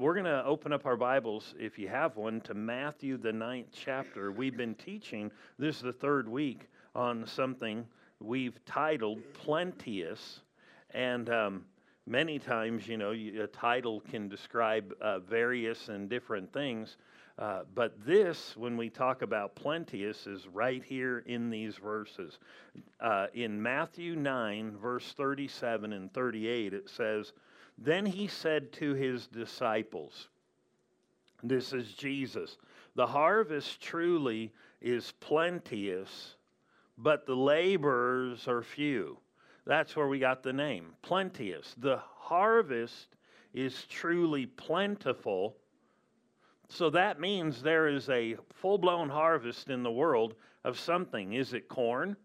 we're going to open up our Bibles, if you have one, to Matthew, the ninth chapter. We've been teaching, this is the third week, on something we've titled Plenteous. And um, many times, you know, a title can describe uh, various and different things. Uh, but this, when we talk about plenteous, is right here in these verses. Uh, in Matthew 9, verse 37 and 38, it says, Then he said to his disciples, This is Jesus, the harvest truly is plenteous, but the laborers are few. That's where we got the name, plenteous. The harvest is truly plentiful so that means there is a full blown harvest in the world of something. Is it corn?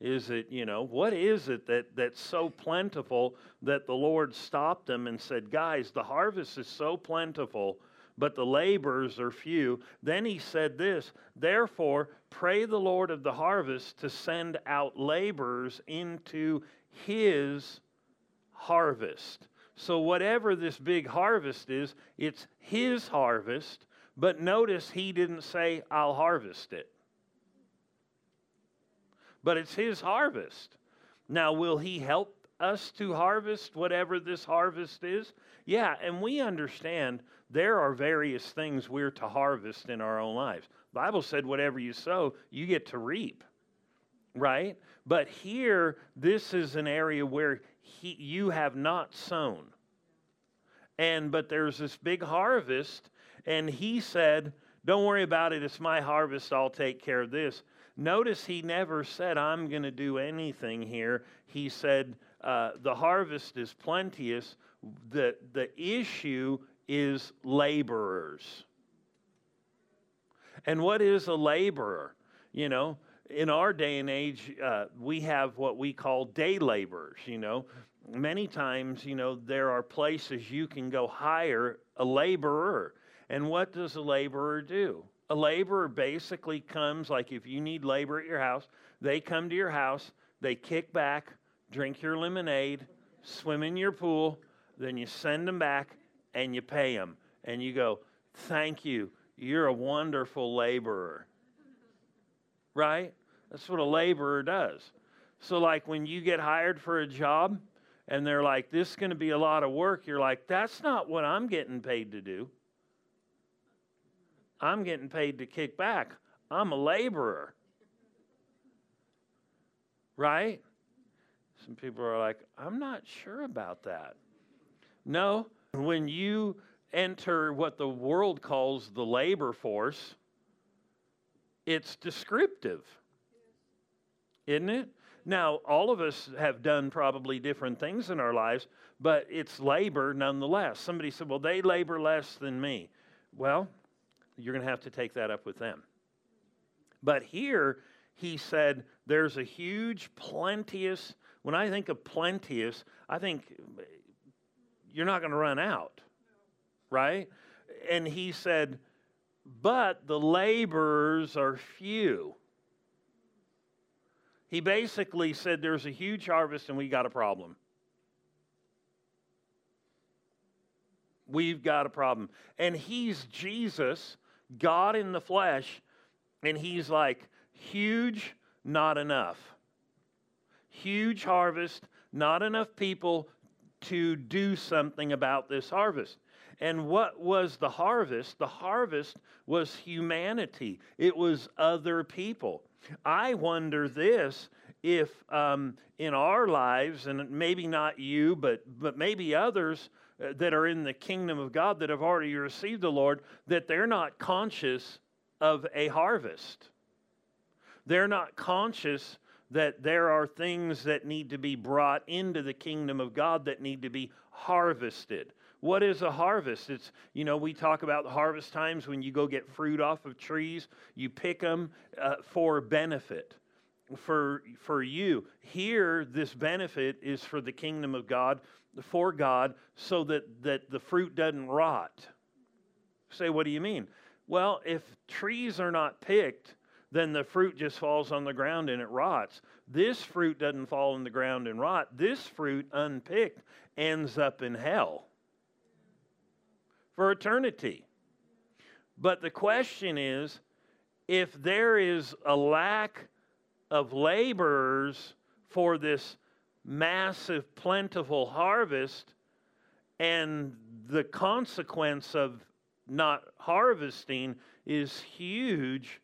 Is it, you know, what is it that, that's so plentiful that the Lord stopped them and said, Guys, the harvest is so plentiful, but the laborers are few. Then he said this, Therefore, pray the Lord of the harvest to send out laborers into his harvest. So, whatever this big harvest is, it's his harvest but notice he didn't say, I'll harvest it. But it's his harvest. Now, will he help us to harvest whatever this harvest is? Yeah, and we understand there are various things we're to harvest in our own lives. The Bible said, whatever you sow, you get to reap, right? But here, this is an area where he, you have not sown. And but there's this big harvest and he said, Don't worry about it. It's my harvest. I'll take care of this. Notice he never said, I'm going to do anything here. He said, uh, The harvest is plenteous. The, the issue is laborers. And what is a laborer? You know, in our day and age, uh, we have what we call day laborers. You know, many times, you know, there are places you can go hire a laborer. And what does a laborer do? A laborer basically comes, like if you need labor at your house, they come to your house, they kick back, drink your lemonade, swim in your pool, then you send them back and you pay them. And you go, Thank you. You're a wonderful laborer. Right? That's what a laborer does. So, like when you get hired for a job and they're like, This is going to be a lot of work, you're like, That's not what I'm getting paid to do. I'm getting paid to kick back. I'm a laborer. Right? Some people are like, I'm not sure about that. No, when you enter what the world calls the labor force, it's descriptive, isn't it? Now, all of us have done probably different things in our lives, but it's labor nonetheless. Somebody said, Well, they labor less than me. Well, you're going to have to take that up with them. But here, he said, there's a huge, plenteous. When I think of plenteous, I think you're not going to run out, right? And he said, but the laborers are few. He basically said there's a huge harvest and we got a problem. We've got a problem. And he's Jesus, God in the flesh, and he's like, huge, not enough. Huge harvest, not enough people to do something about this harvest. And what was the harvest? The harvest was humanity, it was other people. I wonder this if um, in our lives, and maybe not you, but, but maybe others, that are in the kingdom of God that have already received the Lord, that they're not conscious of a harvest. They're not conscious that there are things that need to be brought into the kingdom of God that need to be harvested. What is a harvest? It's, you know, we talk about the harvest times when you go get fruit off of trees, you pick them uh, for benefit for for you here this benefit is for the kingdom of god for God so that, that the fruit doesn't rot. Say, what do you mean? Well, if trees are not picked, then the fruit just falls on the ground and it rots. This fruit doesn't fall on the ground and rot. This fruit, unpicked, ends up in hell. for eternity. But the question is if there is a lack of laborers for this massive, plentiful harvest, and the consequence of not harvesting is huge,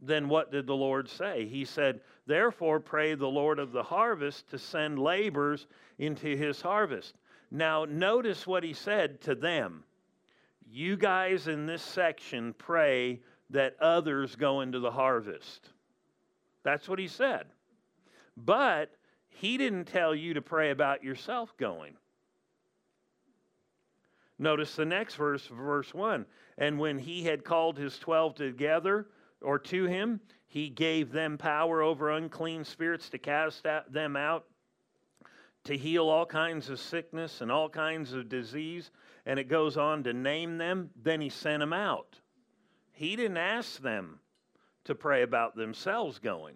then what did the Lord say? He said, Therefore, pray the Lord of the harvest to send laborers into his harvest. Now, notice what he said to them. You guys in this section pray that others go into the harvest. That's what he said. But he didn't tell you to pray about yourself going. Notice the next verse, verse 1. And when he had called his twelve together or to him, he gave them power over unclean spirits to cast them out, to heal all kinds of sickness and all kinds of disease. And it goes on to name them. Then he sent them out. He didn't ask them to pray about themselves going.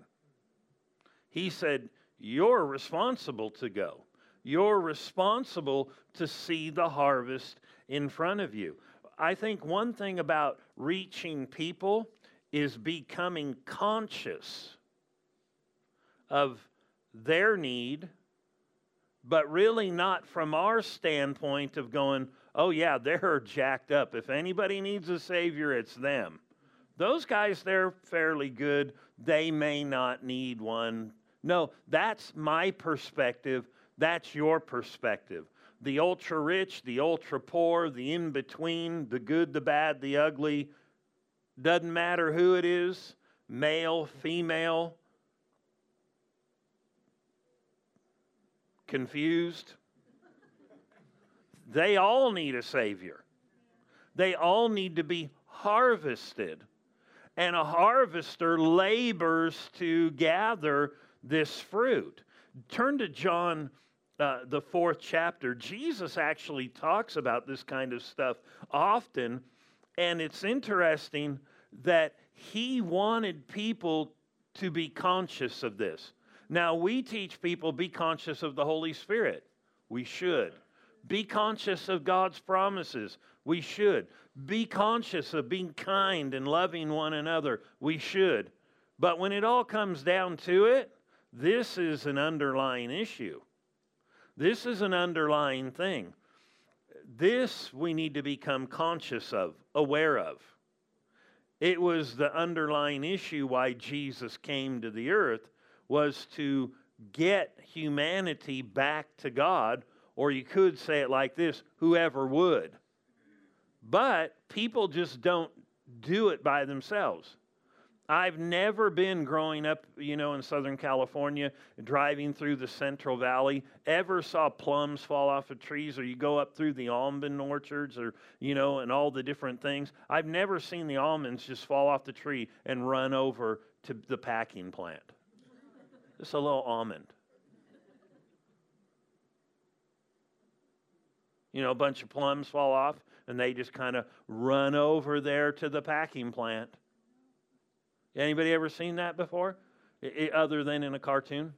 He said, You're responsible to go. You're responsible to see the harvest in front of you. I think one thing about reaching people is becoming conscious of their need, but really not from our standpoint of going, oh, yeah, they're jacked up. If anybody needs a Savior, it's them. Those guys, they're fairly good. They may not need one. No, that's my perspective. That's your perspective. The ultra rich, the ultra poor, the in between, the good, the bad, the ugly, doesn't matter who it is male, female, confused. They all need a Savior. They all need to be harvested. And a harvester labors to gather this fruit. Turn to John, uh, the fourth chapter. Jesus actually talks about this kind of stuff often. And it's interesting that he wanted people to be conscious of this. Now, we teach people be conscious of the Holy Spirit. We should. Be conscious of God's promises. We should. Be conscious of being kind and loving one another. We should. But when it all comes down to it, this is an underlying issue. This is an underlying thing. This we need to become conscious of, aware of. It was the underlying issue why Jesus came to the earth was to get humanity back to God or you could say it like this whoever would. But people just don't do it by themselves. I've never been growing up, you know, in Southern California, driving through the Central Valley, ever saw plums fall off of trees, or you go up through the almond orchards, or, you know, and all the different things. I've never seen the almonds just fall off the tree and run over to the packing plant. Just a little almond. You know, a bunch of plums fall off, and they just kind of run over there to the packing plant. Anybody ever seen that before, I, other than in a cartoon?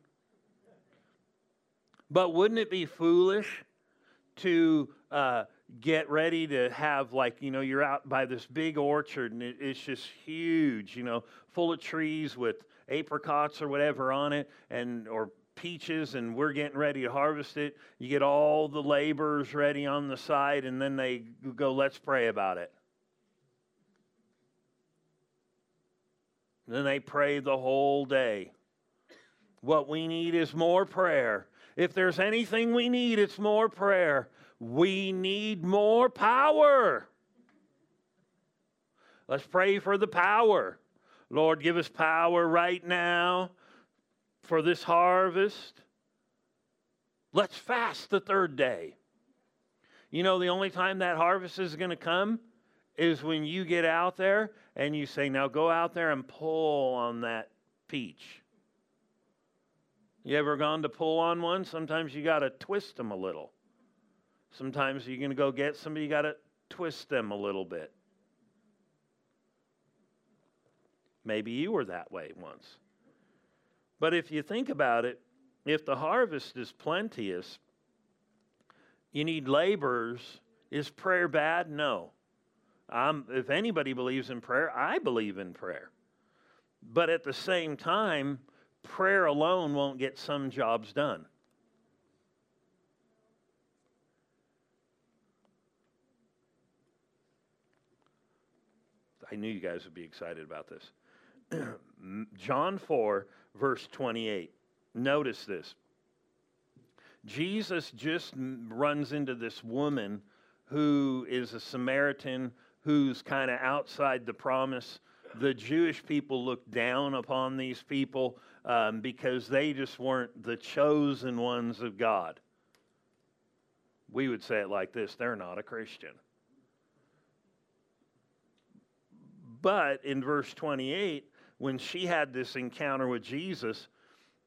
But wouldn't it be foolish to uh, get ready to have, like, you know, you're out by this big orchard and it, it's just huge, you know, full of trees with apricots or whatever on it, and or peaches and we're getting ready to harvest it. You get all the laborers ready on the side, and then they go, let's pray about it. then they pray the whole day. What we need is more prayer. If there's anything we need, it's more prayer. We need more power. Let's pray for the power. Lord, give us power right now for this harvest. Let's fast the third day. You know, the only time that harvest is going to come is when you get out there and you say, Now go out there and pull on that peach. You ever gone to pull on one? Sometimes you got to twist them a little. Sometimes you're going to go get somebody, you got to twist them a little bit. Maybe you were that way once. But if you think about it, if the harvest is plenteous, You need laborers. Is prayer bad? No. If anybody believes in prayer, I believe in prayer. But at the same time, prayer alone won't get some jobs done. I knew you guys would be excited about this. John 4, verse 28. Notice this. Jesus just runs into this woman who is a Samaritan who's kind of outside the promise. The Jewish people looked down upon these people um, because they just weren't the chosen ones of God. We would say it like this they're not a Christian. But in verse 28, when she had this encounter with Jesus,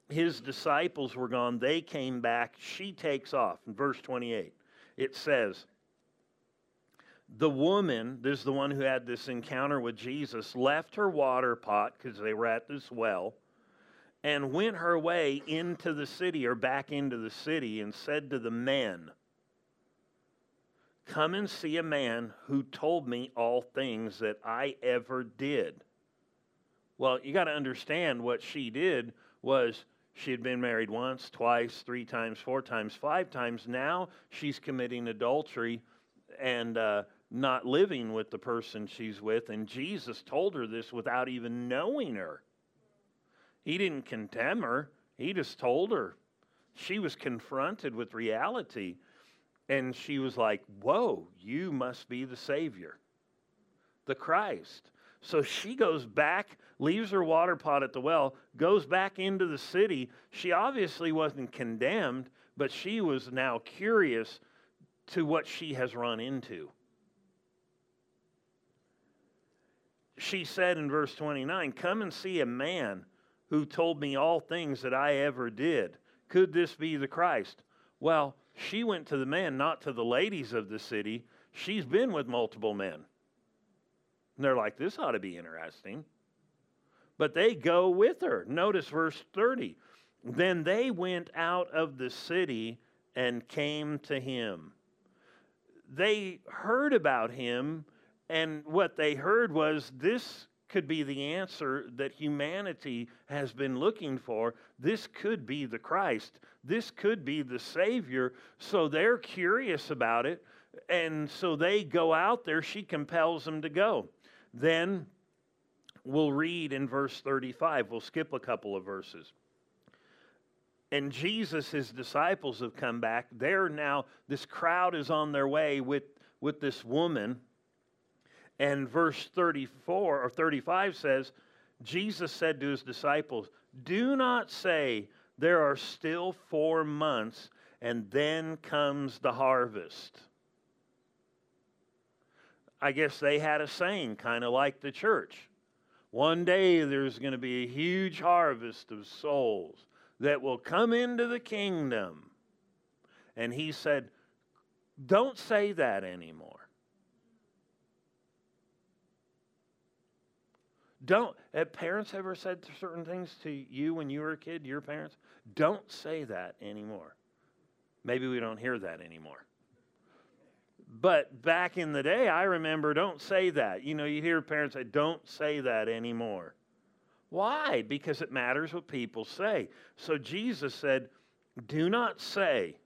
his disciples were gone. They came back. She takes off. In verse 28, it says, The woman, this is the one who had this encounter with Jesus, left her water pot because they were at this well and went her way into the city or back into the city and said to the men, Come and see a man who told me all things that I ever did. Well, you got to understand what she did was she had been married once, twice, three times, four times, five times. Now she's committing adultery and uh, not living with the person she's with. And Jesus told her this without even knowing her. He didn't condemn her, he just told her. She was confronted with reality. And she was like, Whoa, you must be the Savior, the Christ. So she goes back, leaves her water pot at the well, goes back into the city. She obviously wasn't condemned, but she was now curious to what she has run into. She said in verse 29 Come and see a man who told me all things that I ever did. Could this be the Christ? Well, she went to the men, not to the ladies of the city. She's been with multiple men. And they're like, this ought to be interesting. But they go with her. Notice verse 30. Then they went out of the city and came to him. They heard about him, and what they heard was this could be the answer that humanity has been looking for. This could be the Christ. This could be the Savior. So they're curious about it. And so they go out there. She compels them to go. Then we'll read in verse 35. We'll skip a couple of verses. And Jesus, his disciples have come back. They're now, this crowd is on their way with, with this woman and verse 34 or 35 says, Jesus said to his disciples, Do not say, There are still four months, and then comes the harvest. I guess they had a saying, kind of like the church. One day there's going to be a huge harvest of souls that will come into the kingdom. And he said, Don't say that anymore. Don't, have parents ever said certain things to you when you were a kid, your parents? Don't say that anymore. Maybe we don't hear that anymore. But back in the day, I remember, don't say that. You know, you hear parents say, don't say that anymore. Why? Because it matters what people say. So Jesus said, do not say,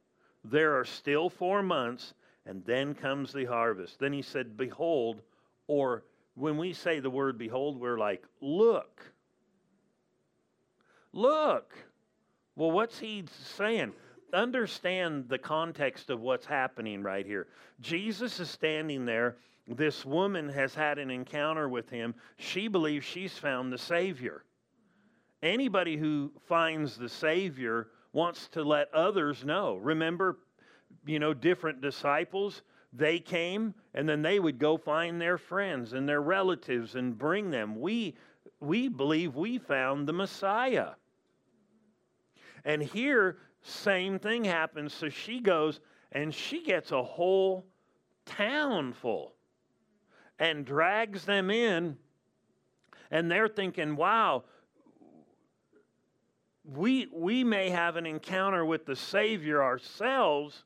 there are still four months, and then comes the harvest. Then he said, behold, or when we say the word behold, we're like, look. Look. Well, what's he saying? Understand the context of what's happening right here. Jesus is standing there. This woman has had an encounter with him. She believes she's found the Savior. Anybody who finds the Savior wants to let others know. Remember, you know, different disciples they came and then they would go find their friends and their relatives and bring them. We, we believe we found the Messiah. And here, same thing happens. So she goes and she gets a whole town full and drags them in. And they're thinking, wow, we, we may have an encounter with the Savior ourselves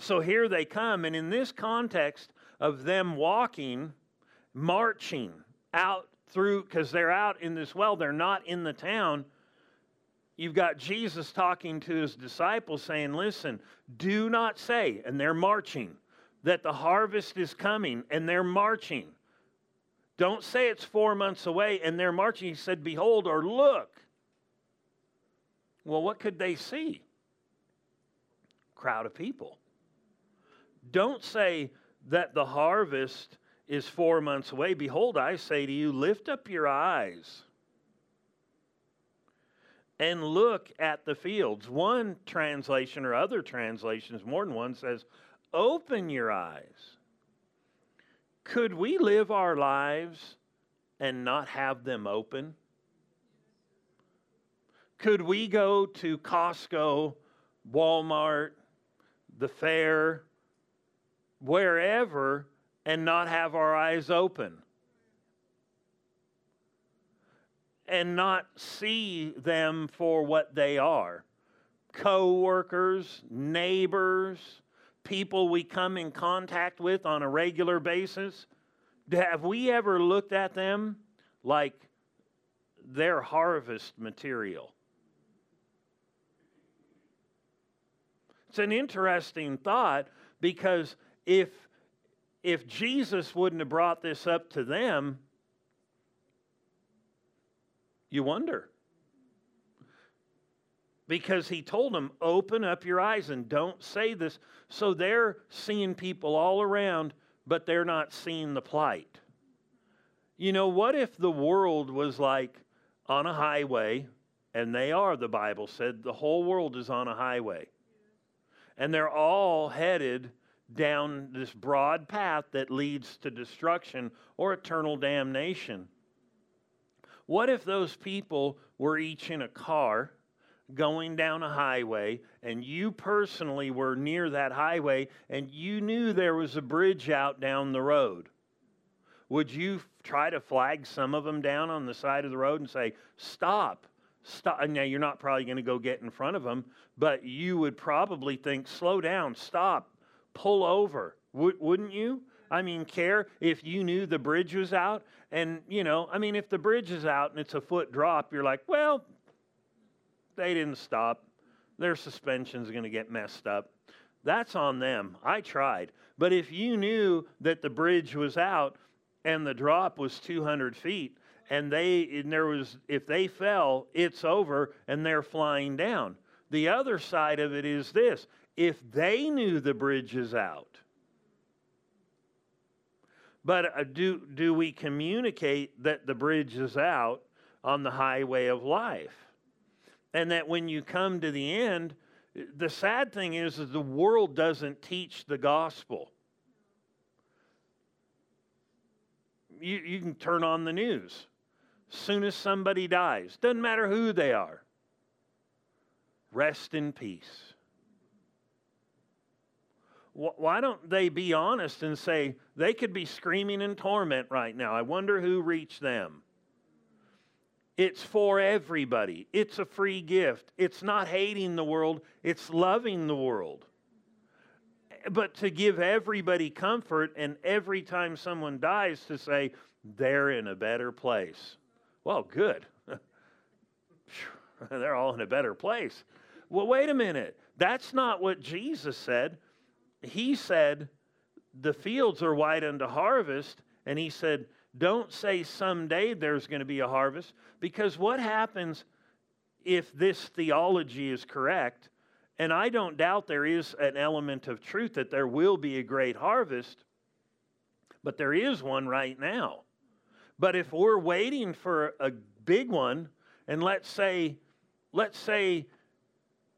So here they come, and in this context of them walking, marching out through, because they're out in this well, they're not in the town. You've got Jesus talking to his disciples saying, Listen, do not say, and they're marching, that the harvest is coming, and they're marching. Don't say it's four months away, and they're marching. He said, Behold, or look. Well, what could they see? Crowd of people. Don't say that the harvest is four months away. Behold, I say to you, lift up your eyes and look at the fields. One translation or other translations, more than one, says, open your eyes. Could we live our lives and not have them open? Could we go to Costco, Walmart, the fair, wherever, and not have our eyes open? And not see them for what they are co workers, neighbors, people we come in contact with on a regular basis. Have we ever looked at them like their harvest material? It's an interesting thought because if if Jesus wouldn't have brought this up to them, you wonder. Because he told them, open up your eyes and don't say this. So they're seeing people all around, but they're not seeing the plight. You know, what if the world was like on a highway, and they are, the Bible said, the whole world is on a highway and they're all headed down this broad path that leads to destruction or eternal damnation. What if those people were each in a car going down a highway and you personally were near that highway and you knew there was a bridge out down the road? Would you try to flag some of them down on the side of the road and say, Stop, stop. Now, you're not probably going to go get in front of them, but you would probably think, slow down, stop, pull over. W- wouldn't you? I mean, care if you knew the bridge was out. And, you know, I mean, if the bridge is out and it's a foot drop, you're like, well, they didn't stop. Their suspension's going to get messed up. That's on them. I tried. But if you knew that the bridge was out and the drop was 200 feet, and they and there was if they fell it's over and they're flying down the other side of it is this if they knew the bridge is out but uh, do do we communicate that the bridge is out on the highway of life? And that when you come to the end the sad thing is, is the world doesn't teach the gospel. You, you can turn on the news. Soon as somebody dies, doesn't matter who they are, rest in peace. Why don't they be honest and say they could be screaming in torment right now? I wonder who reached them. It's for everybody. It's a free gift. It's not hating the world, it's loving the world. But to give everybody comfort and every time someone dies to say they're in a better place. Well, good. They're all in a better place. Well, wait a minute. That's not what Jesus said. He said, The fields are white unto harvest. And he said, Don't say someday there's going to be a harvest. Because what happens if this theology is correct? And I don't doubt there is an element of truth that there will be a great harvest, but there is one right now. But if we're waiting for a big one, and let's say, let's say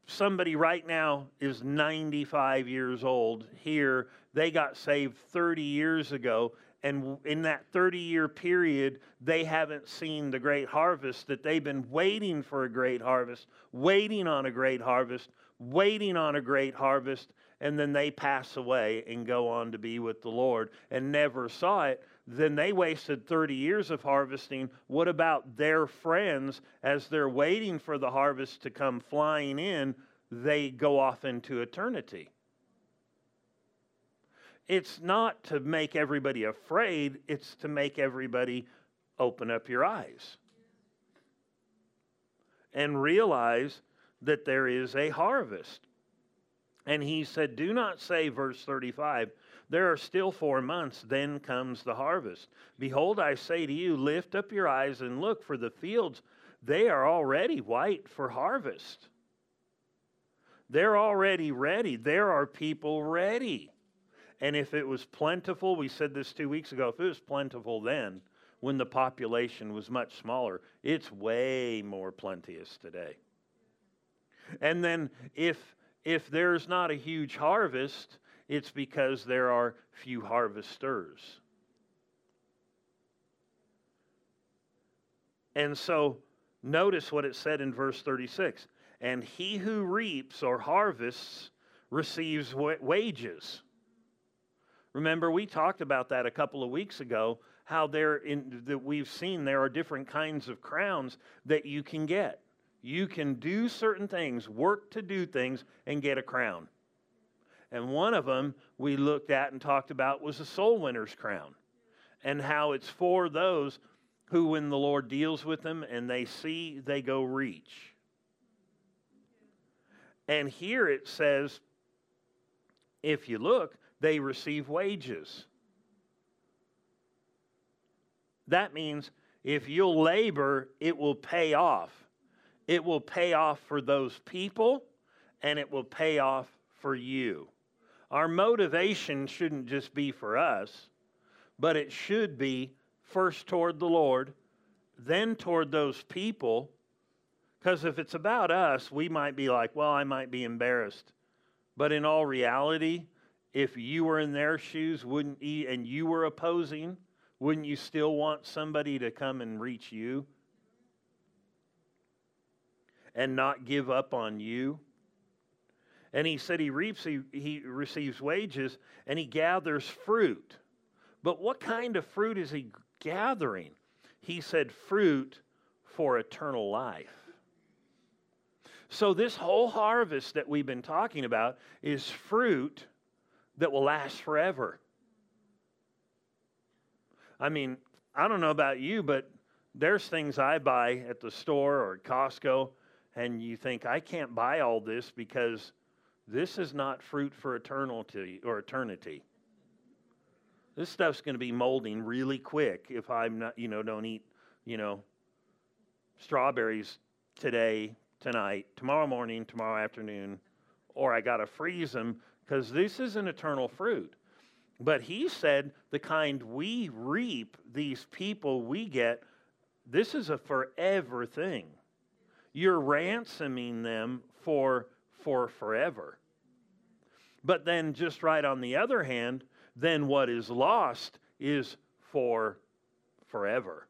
somebody right now is 95 years old here, they got saved 30 years ago, and in that 30 year period, they haven't seen the great harvest that they've been waiting for a great harvest, waiting on a great harvest, waiting on a great harvest, and then they pass away and go on to be with the Lord and never saw it then they wasted 30 years of harvesting. What about their friends as they're waiting for the harvest to come flying in? They go off into eternity. it's not to make everybody afraid, it's to make everybody open up your eyes and realize that there is a harvest. And he said, Do not say, verse 35, there are still four months, then comes the harvest. Behold, I say to you, lift up your eyes and look, for the fields, they are already white for harvest. They're already ready. There are people ready. And if it was plentiful, we said this two weeks ago, if it was plentiful then, when the population was much smaller, it's way more plenteous today. And then if if there's not a huge harvest, it's because there are few harvesters. And so notice what it said in verse 36 and he who reaps or harvests receives wages. Remember, we talked about that a couple of weeks ago. How there, in, that we've seen there are different kinds of crowns that you can get. You can do certain things, work to do things, and get a crown. And one of them we looked at and talked about was the soul winner's crown, and how it's for those who, when the Lord deals with them and they see, they go reach. And here it says, if you look, they receive wages. That means if you'll labor, it will pay off. It will pay off for those people and it will pay off for you. Our motivation shouldn't just be for us, but it should be first toward the Lord, then toward those people. Because if it's about us, we might be like, well, I might be embarrassed. But in all reality, if you were in their shoes, wouldn't you, and you were opposing, wouldn't you still want somebody to come and reach you and not give up on you? And he said he reaps, he, he receives wages, and he gathers fruit. But what kind of fruit is he gathering? He said, fruit for eternal life. So, this whole harvest that we've been talking about is fruit that will last forever. I mean, I don't know about you, but there's things I buy at the store or Costco, and you think, I can't buy all this because this is not fruit for eternity or eternity. This stuff's going to be molding really quick if I'm not, you know, don't eat, you know, strawberries today, tonight, tomorrow morning, tomorrow afternoon, or I got to freeze them because this is an eternal fruit. But he said the kind we reap, these people we get, this is a forever thing. You're ransoming them for for forever. But then, just right on the other hand, then what is lost is for forever.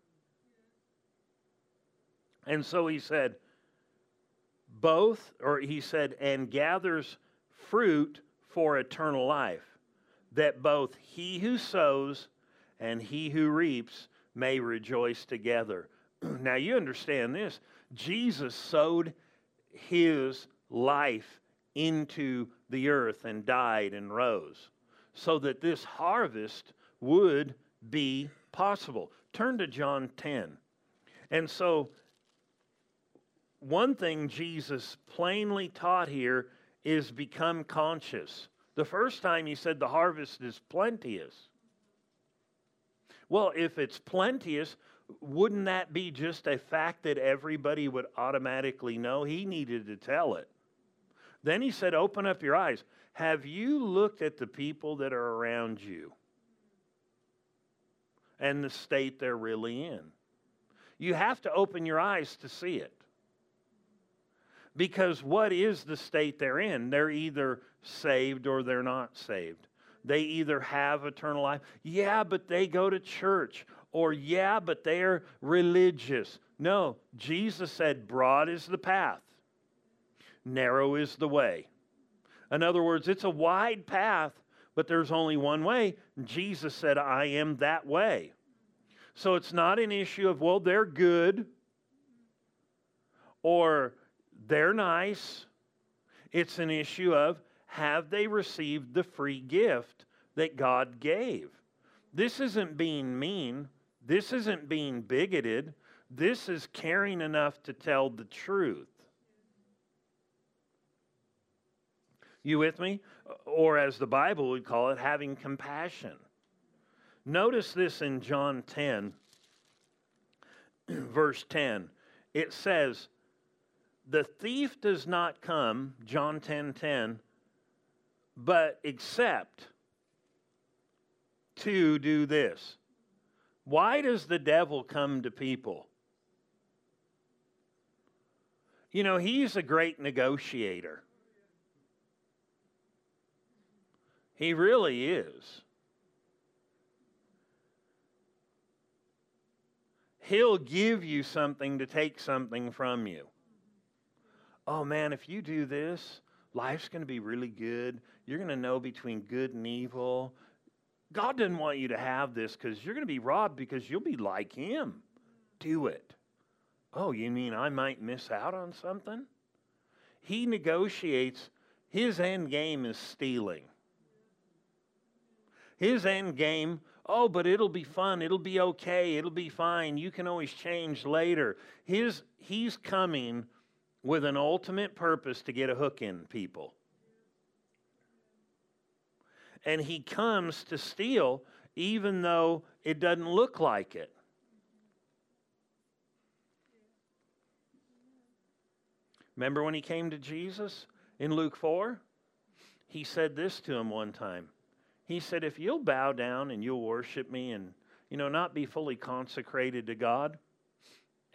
And so he said, both, or he said, and gathers fruit for eternal life, that both he who sows and he who reaps may rejoice together. now you understand this. Jesus sowed his life into the earth and died and rose so that this harvest would be possible. Turn to John 10. And so, one thing Jesus plainly taught here is become conscious. The first time he said the harvest is plenteous. Well, if it's plenteous, wouldn't that be just a fact that everybody would automatically know? He needed to tell it. Then he said, Open up your eyes. Have you looked at the people that are around you and the state they're really in? You have to open your eyes to see it. Because what is the state they're in? They're either saved or they're not saved. They either have eternal life. Yeah, but they go to church. Or, yeah, but they're religious. No, Jesus said, broad is the path narrow is the way. In other words, it's a wide path, but there's only one way. Jesus said, I am that way. So it's not an issue of, well, they're good or they're nice. It's an issue of, have they received the free gift that God gave. This isn't being mean. This isn't being bigoted. This is caring enough to tell the truth. You with me? Or as the Bible would call it, having compassion. Notice this in John 10, verse 10. It says, The thief does not come, John 10 10, but except to do this. Why does the devil come to people? You know, he's a great negotiator. He really is. He'll give you something to take something from you. Oh man, if you do this, life's going to be really good. You're going to know between good and evil. God doesn't want you to have this because you're going to be robbed because you'll be like Him. Do it. Oh, you mean I might miss out on something? He negotiates, his end game is stealing. His end game, oh, but it'll be fun, it'll be okay, it'll be fine, you can always change later. His, he's coming with an ultimate purpose to get a hook in people. And he comes to steal even though it doesn't look like it. Remember when he came to Jesus in Luke 4? He said this to him one time. He said, If you'll bow down and you'll worship me and, you know, not be fully consecrated to God,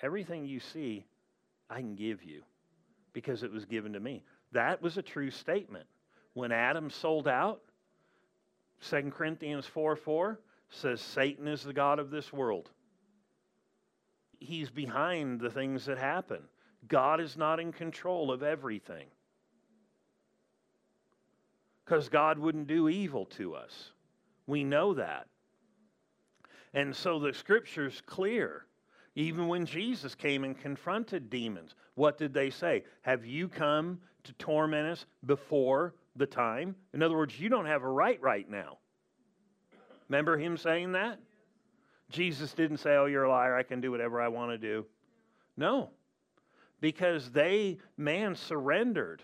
everything you see, I can give you because it was given to me. That was a true statement. When Adam sold out, 2 Corinthians 4 4 says Satan is the God of this world. He's behind the things that happen. God is not in control of everything. Because God wouldn't do evil to us. We know that. And so the scripture's clear. Even when Jesus came and confronted demons, what did they say? Have you come to torment us before the time? In other words, you don't have a right right now. Remember him saying that? Jesus didn't say, Oh, you're a liar. I can do whatever I want to do. No because they, man, surrendered.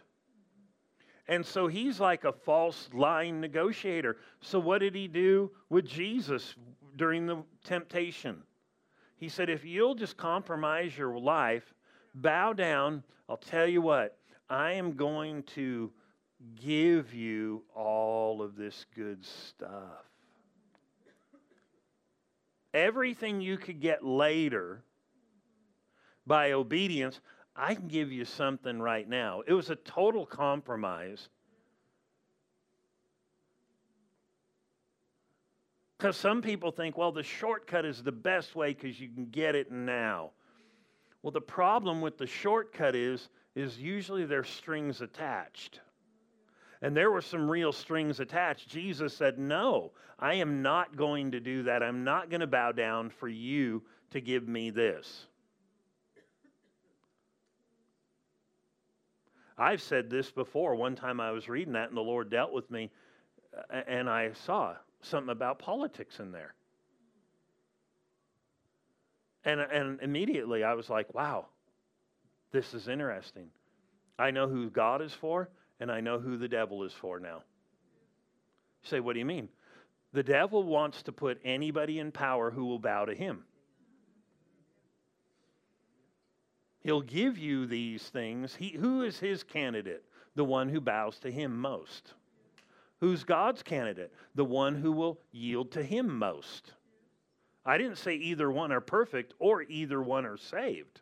And so he's like a false lying negotiator. So what did he do with Jesus during the temptation? He said, If you'll just compromise your life, bow down, I'll tell you what, I am going to give you all of this good stuff. Everything you could get later by obedience, I can give you something right now. It was a total compromise. Because some people think, well, the shortcut is the best way because you can get it now. Well, the problem with the shortcut is, is usually there's strings attached. And there were some real strings attached. Jesus said, No, I am not going to do that. I'm not going to bow down for you to give me this. I've said this before. One time I was reading that and the Lord dealt with me uh, and I saw something about politics in there. And, and immediately I was like, wow, this is interesting. I know who God is for and I know who the devil is for now. You say, what do you mean? The devil wants to put anybody in power who will bow to him. He'll give you these things. He, who is his candidate? The one who bows to him most. Who's God's candidate? The one who will yield to him most. I didn't say either one are perfect or either one are saved.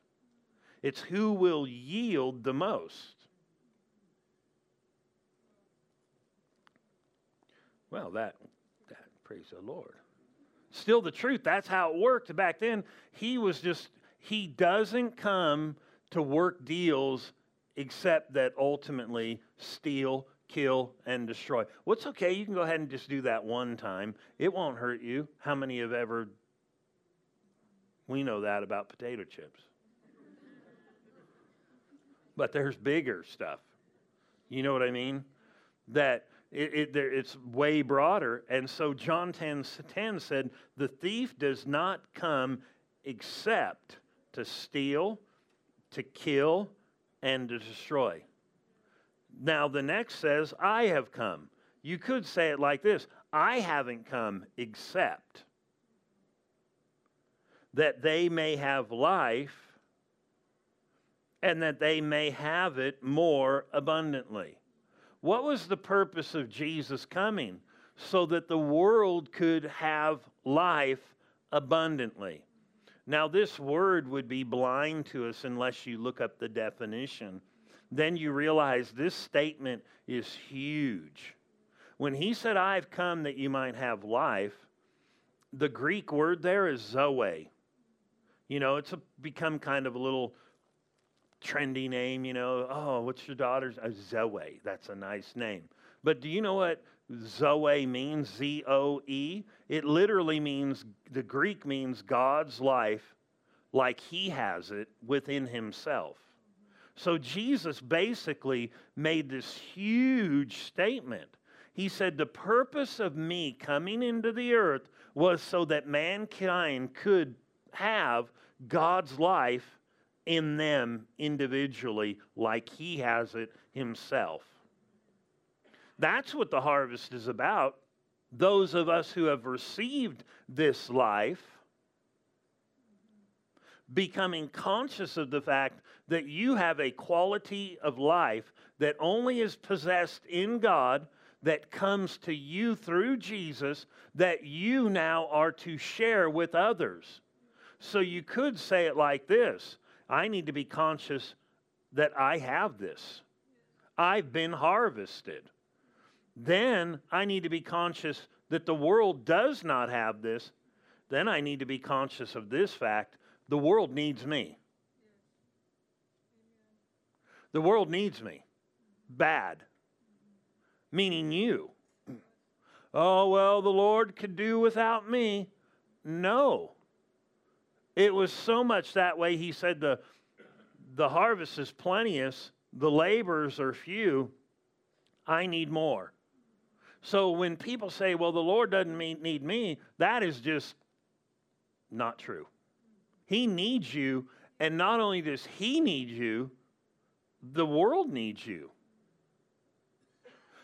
It's who will yield the most. Well, that, that praise the Lord. Still the truth. That's how it worked back then. He was just he doesn't come to work deals except that ultimately steal, kill, and destroy. What's okay? You can go ahead and just do that one time. It won't hurt you. How many have ever? We know that about potato chips. but there's bigger stuff. You know what I mean? That It, it, there, it's way broader. And so John 10, 10 said, The thief does not come except to steal, to kill, and to destroy. Now, the next says, I have come. You could say it like this I haven't come except that they may have life and that they may have it more abundantly. What was the purpose of Jesus coming? So that the world could have life abundantly. Now, this word would be blind to us unless you look up the definition. Then you realize this statement is huge. When he said, I've come that you might have life, the Greek word there is zoe. You know, it's a, become kind of a little trendy name, you know. Oh, what's your daughter's? Uh, Zoe. That's a nice name. But do you know what Zoe means? Z O E? It literally means, the Greek means God's life like he has it within himself. So Jesus basically made this huge statement. He said, The purpose of me coming into the earth was so that mankind could have God's life in them individually like he has it himself. That's what the harvest is about. Those of us who have received this life becoming conscious of the fact that you have a quality of life that only is possessed in God, that comes to you through Jesus, that you now are to share with others. So you could say it like this I need to be conscious that I have this. I've been harvested. Then I need to be conscious that the world does not have this. Then I need to be conscious of this fact the world needs me. The world needs me. Bad. Meaning you. Oh, well, the Lord could do without me. No. It was so much that way, he said, the, the harvest is plenteous, the laborers are few. I need more. So when people say, well, the Lord doesn't need me, that is just not true. He needs you, and not only does He need you, the world needs you.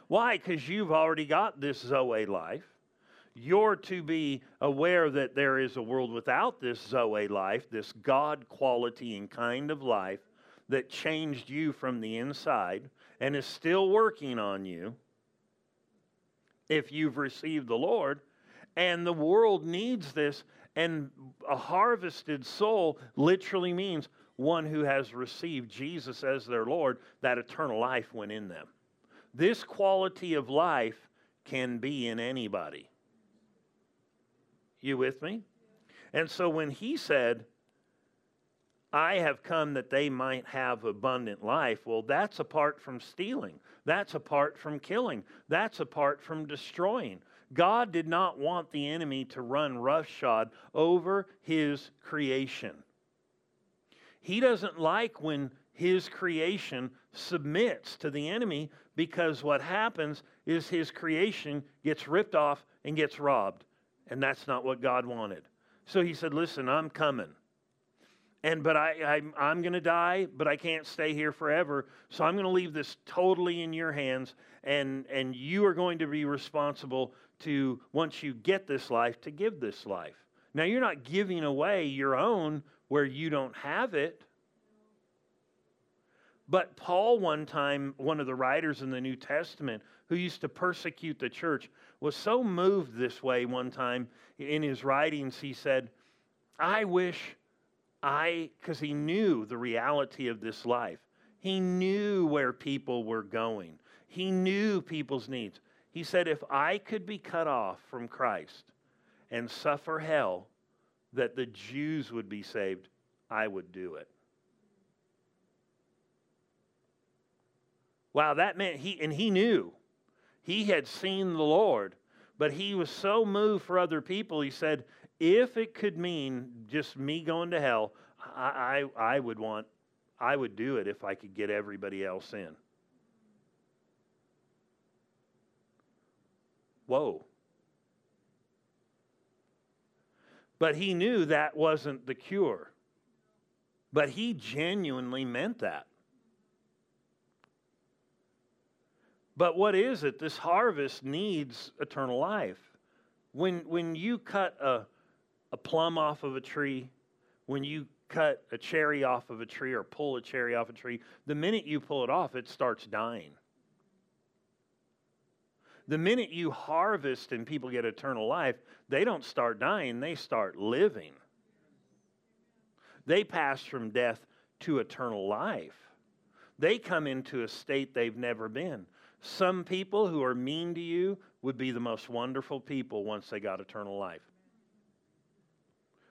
Why? Because you've already got this Zoe life you're to be aware that there is a world without this Zoe life, this God quality and kind of life that changed you from the inside and is still working on you if you've received the Lord. And the world needs this. And a harvested soul literally means one who has received Jesus as their Lord, that eternal life went in them. This quality of life can be in anybody. You with me? And so when he said, I have come that they might have abundant life, well, that's apart from stealing. That's apart from killing. That's apart from destroying. God did not want the enemy to run roughshod over his creation. He doesn't like when his creation submits to the enemy because what happens is his creation gets ripped off and gets robbed. And that's not what God wanted. So he said, Listen, I'm coming. And but I, I'm, I'm going to die, but I can't stay here forever. So I'm going to leave this totally in your hands, and and you are going to be responsible to once you get this life to give this life. Now you're not giving away your own where you don't have it. But Paul, one time, one of the writers in the New Testament who used to persecute the church, was so moved this way one time in his writings. He said, I wish I, because he knew the reality of this life, he knew where people were going, he knew people's needs. He said, If I could be cut off from Christ and suffer hell, that the Jews would be saved, I would do it. Wow, that meant he, and he knew he had seen the Lord, but he was so moved for other people, he said, if it could mean just me going to hell, I, I, I would want, I would do it if I could get everybody else in. Whoa. But he knew that wasn't the cure. But he genuinely meant that. But what is it? This harvest needs eternal life. When, when you cut a, a plum off of a tree, when you cut a cherry off of a tree or pull a cherry off a tree, the minute you pull it off, it starts dying. The minute you harvest and people get eternal life, they don't start dying, they start living. They pass from death to eternal life. They come into a state they've never been. Some people who are mean to you would be the most wonderful people once they got eternal life.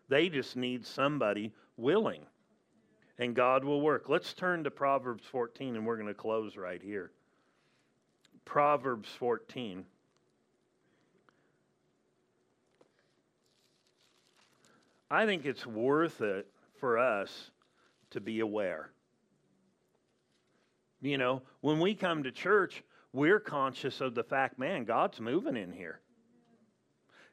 They just need somebody willing, and God will work. Let's turn to Proverbs 14, and we're going to close right here. Proverbs 14. I think it's worth it for us to be aware. You know, when we come to church, we're conscious of the fact, man, God's moving in here.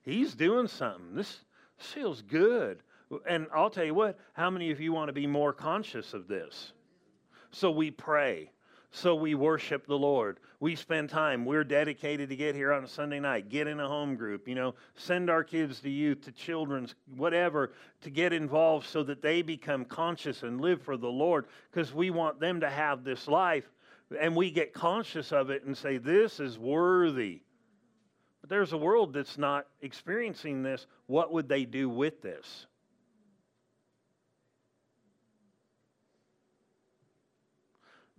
He's doing something. This, feels good. And I'll tell you what, how many of you want to be more conscious of this? So we pray. So we worship the Lord. We spend time. We're dedicated to get here on a Sunday night, get in a home group, you know, send our kids to youth, to children's, whatever, to get involved so that they become conscious and live for the Lord because we want them to have this life and we get conscious of it and say, This is worthy. But there's a world that's not experiencing this. What would they do with this?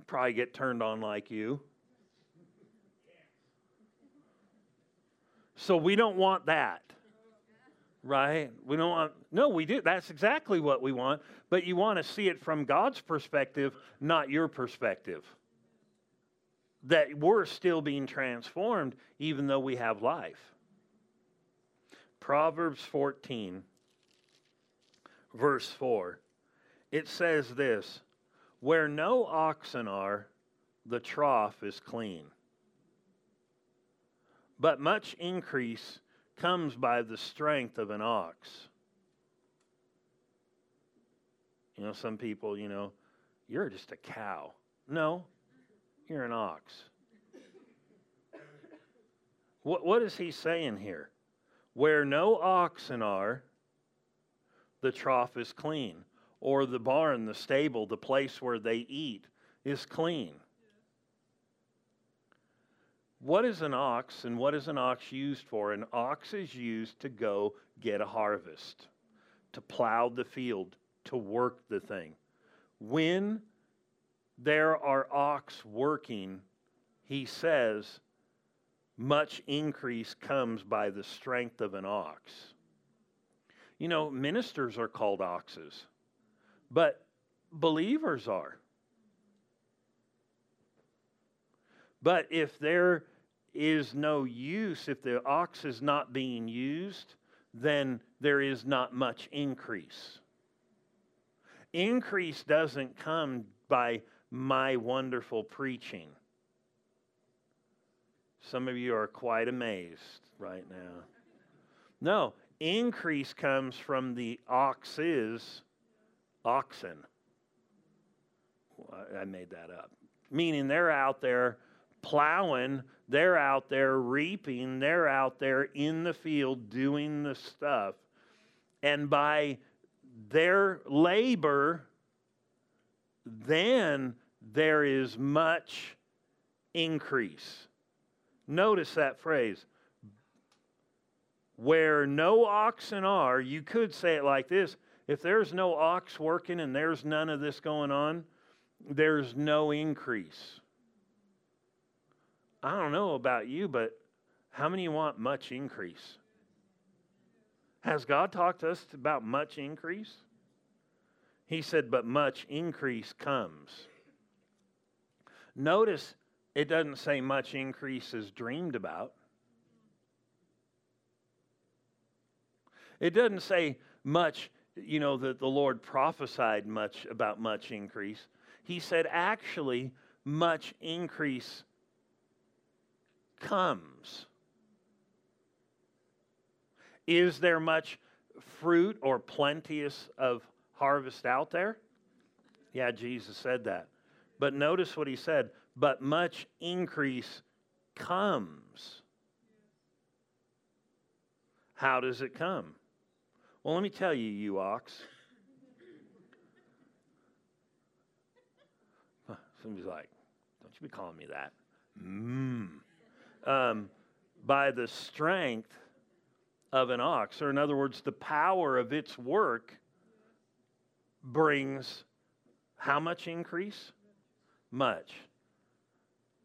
Probably get turned on like you. So we don't want that. Right? We don't want, no, we do. That's exactly what we want. But you want to see it from God's perspective, not your perspective that we're still being transformed even though we have life. Proverbs 14, verse 4, it says this Where no oxen are, the trough is clean. But much increase comes by the strength of an ox. You know, some people, you know, you're just a cow. No, you're an ox. What, what is he saying here? Where no oxen are, the trough is clean, or the barn, the stable, the place where they eat is clean. What is an ox and what is an ox used for? An ox is used to go get a harvest, to plow the field, to work the thing. When there are ox working, he says, much increase comes by the strength of an ox. You know, ministers are called oxes, but believers are. But if there is no use, if the ox is not being used, then there is not much increase. Increase doesn't come by my wonderful preaching. Some of you are quite amazed right now. No, increase comes from the oxes, oxen. I made that up. Meaning they're out there plowing, they're out there reaping, they're out there in the field doing the stuff. And by their labor, then there is much increase. Notice that phrase. Where no oxen are, you could say it like this if there's no ox working and there's none of this going on, there's no increase. I don't know about you, but how many want much increase? Has God talked to us about much increase? He said, but much increase comes. Notice it doesn't say much increase is dreamed about. It doesn't say much, you know, that the Lord prophesied much about much increase. He said, actually, much increase comes. Is there much fruit or plenteous of harvest out there? Yeah, Jesus said that. But notice what he said, but much increase comes. How does it come? Well, let me tell you, you ox. Somebody's like, don't you be calling me that. Mmm. Um, by the strength of an ox, or in other words, the power of its work brings how much increase? Much.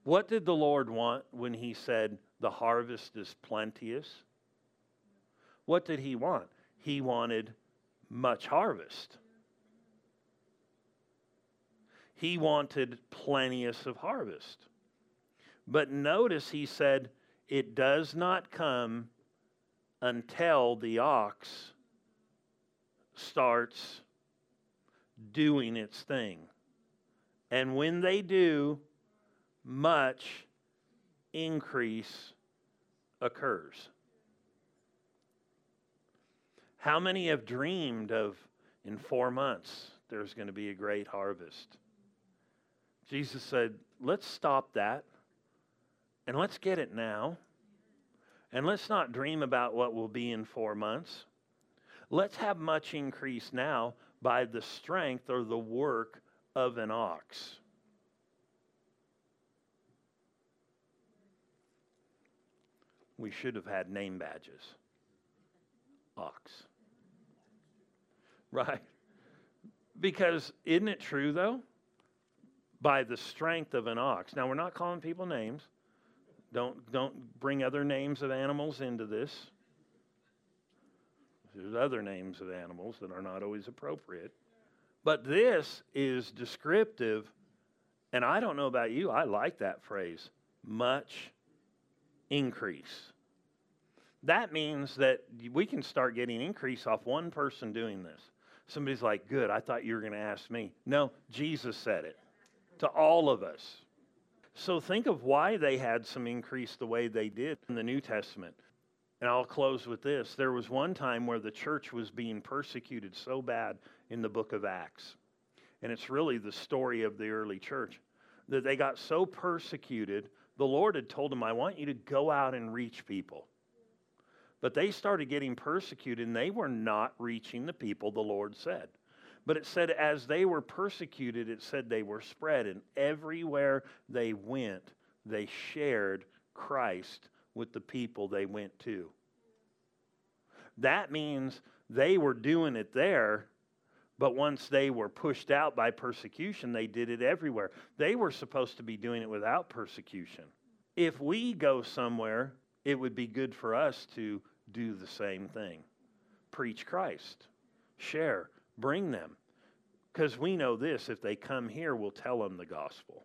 What did the Lord want when He said, The harvest is plenteous? What did He want? He wanted much harvest. He wanted plenteous of harvest. But notice He said, It does not come until the ox starts doing its thing. And when they do, much increase occurs. How many have dreamed of in four months there's going to be a great harvest? Jesus said, let's stop that and let's get it now. And let's not dream about what will be in four months. Let's have much increase now by the strength or the work of an ox. We should have had name badges. Ox. Right? Because isn't it true though? By the strength of an ox. Now we're not calling people names. Don't don't bring other names of animals into this. There's other names of animals that are not always appropriate. But this is descriptive, and I don't know about you, I like that phrase much increase. That means that we can start getting increase off one person doing this. Somebody's like, Good, I thought you were going to ask me. No, Jesus said it to all of us. So think of why they had some increase the way they did in the New Testament. And I'll close with this. There was one time where the church was being persecuted so bad in the book of Acts. And it's really the story of the early church that they got so persecuted, the Lord had told them, I want you to go out and reach people. But they started getting persecuted and they were not reaching the people the Lord said. But it said, as they were persecuted, it said they were spread, and everywhere they went, they shared Christ with the people they went to. That means they were doing it there, but once they were pushed out by persecution, they did it everywhere. They were supposed to be doing it without persecution. If we go somewhere, it would be good for us to do the same thing preach Christ, share, bring them. Because we know this if they come here, we'll tell them the gospel.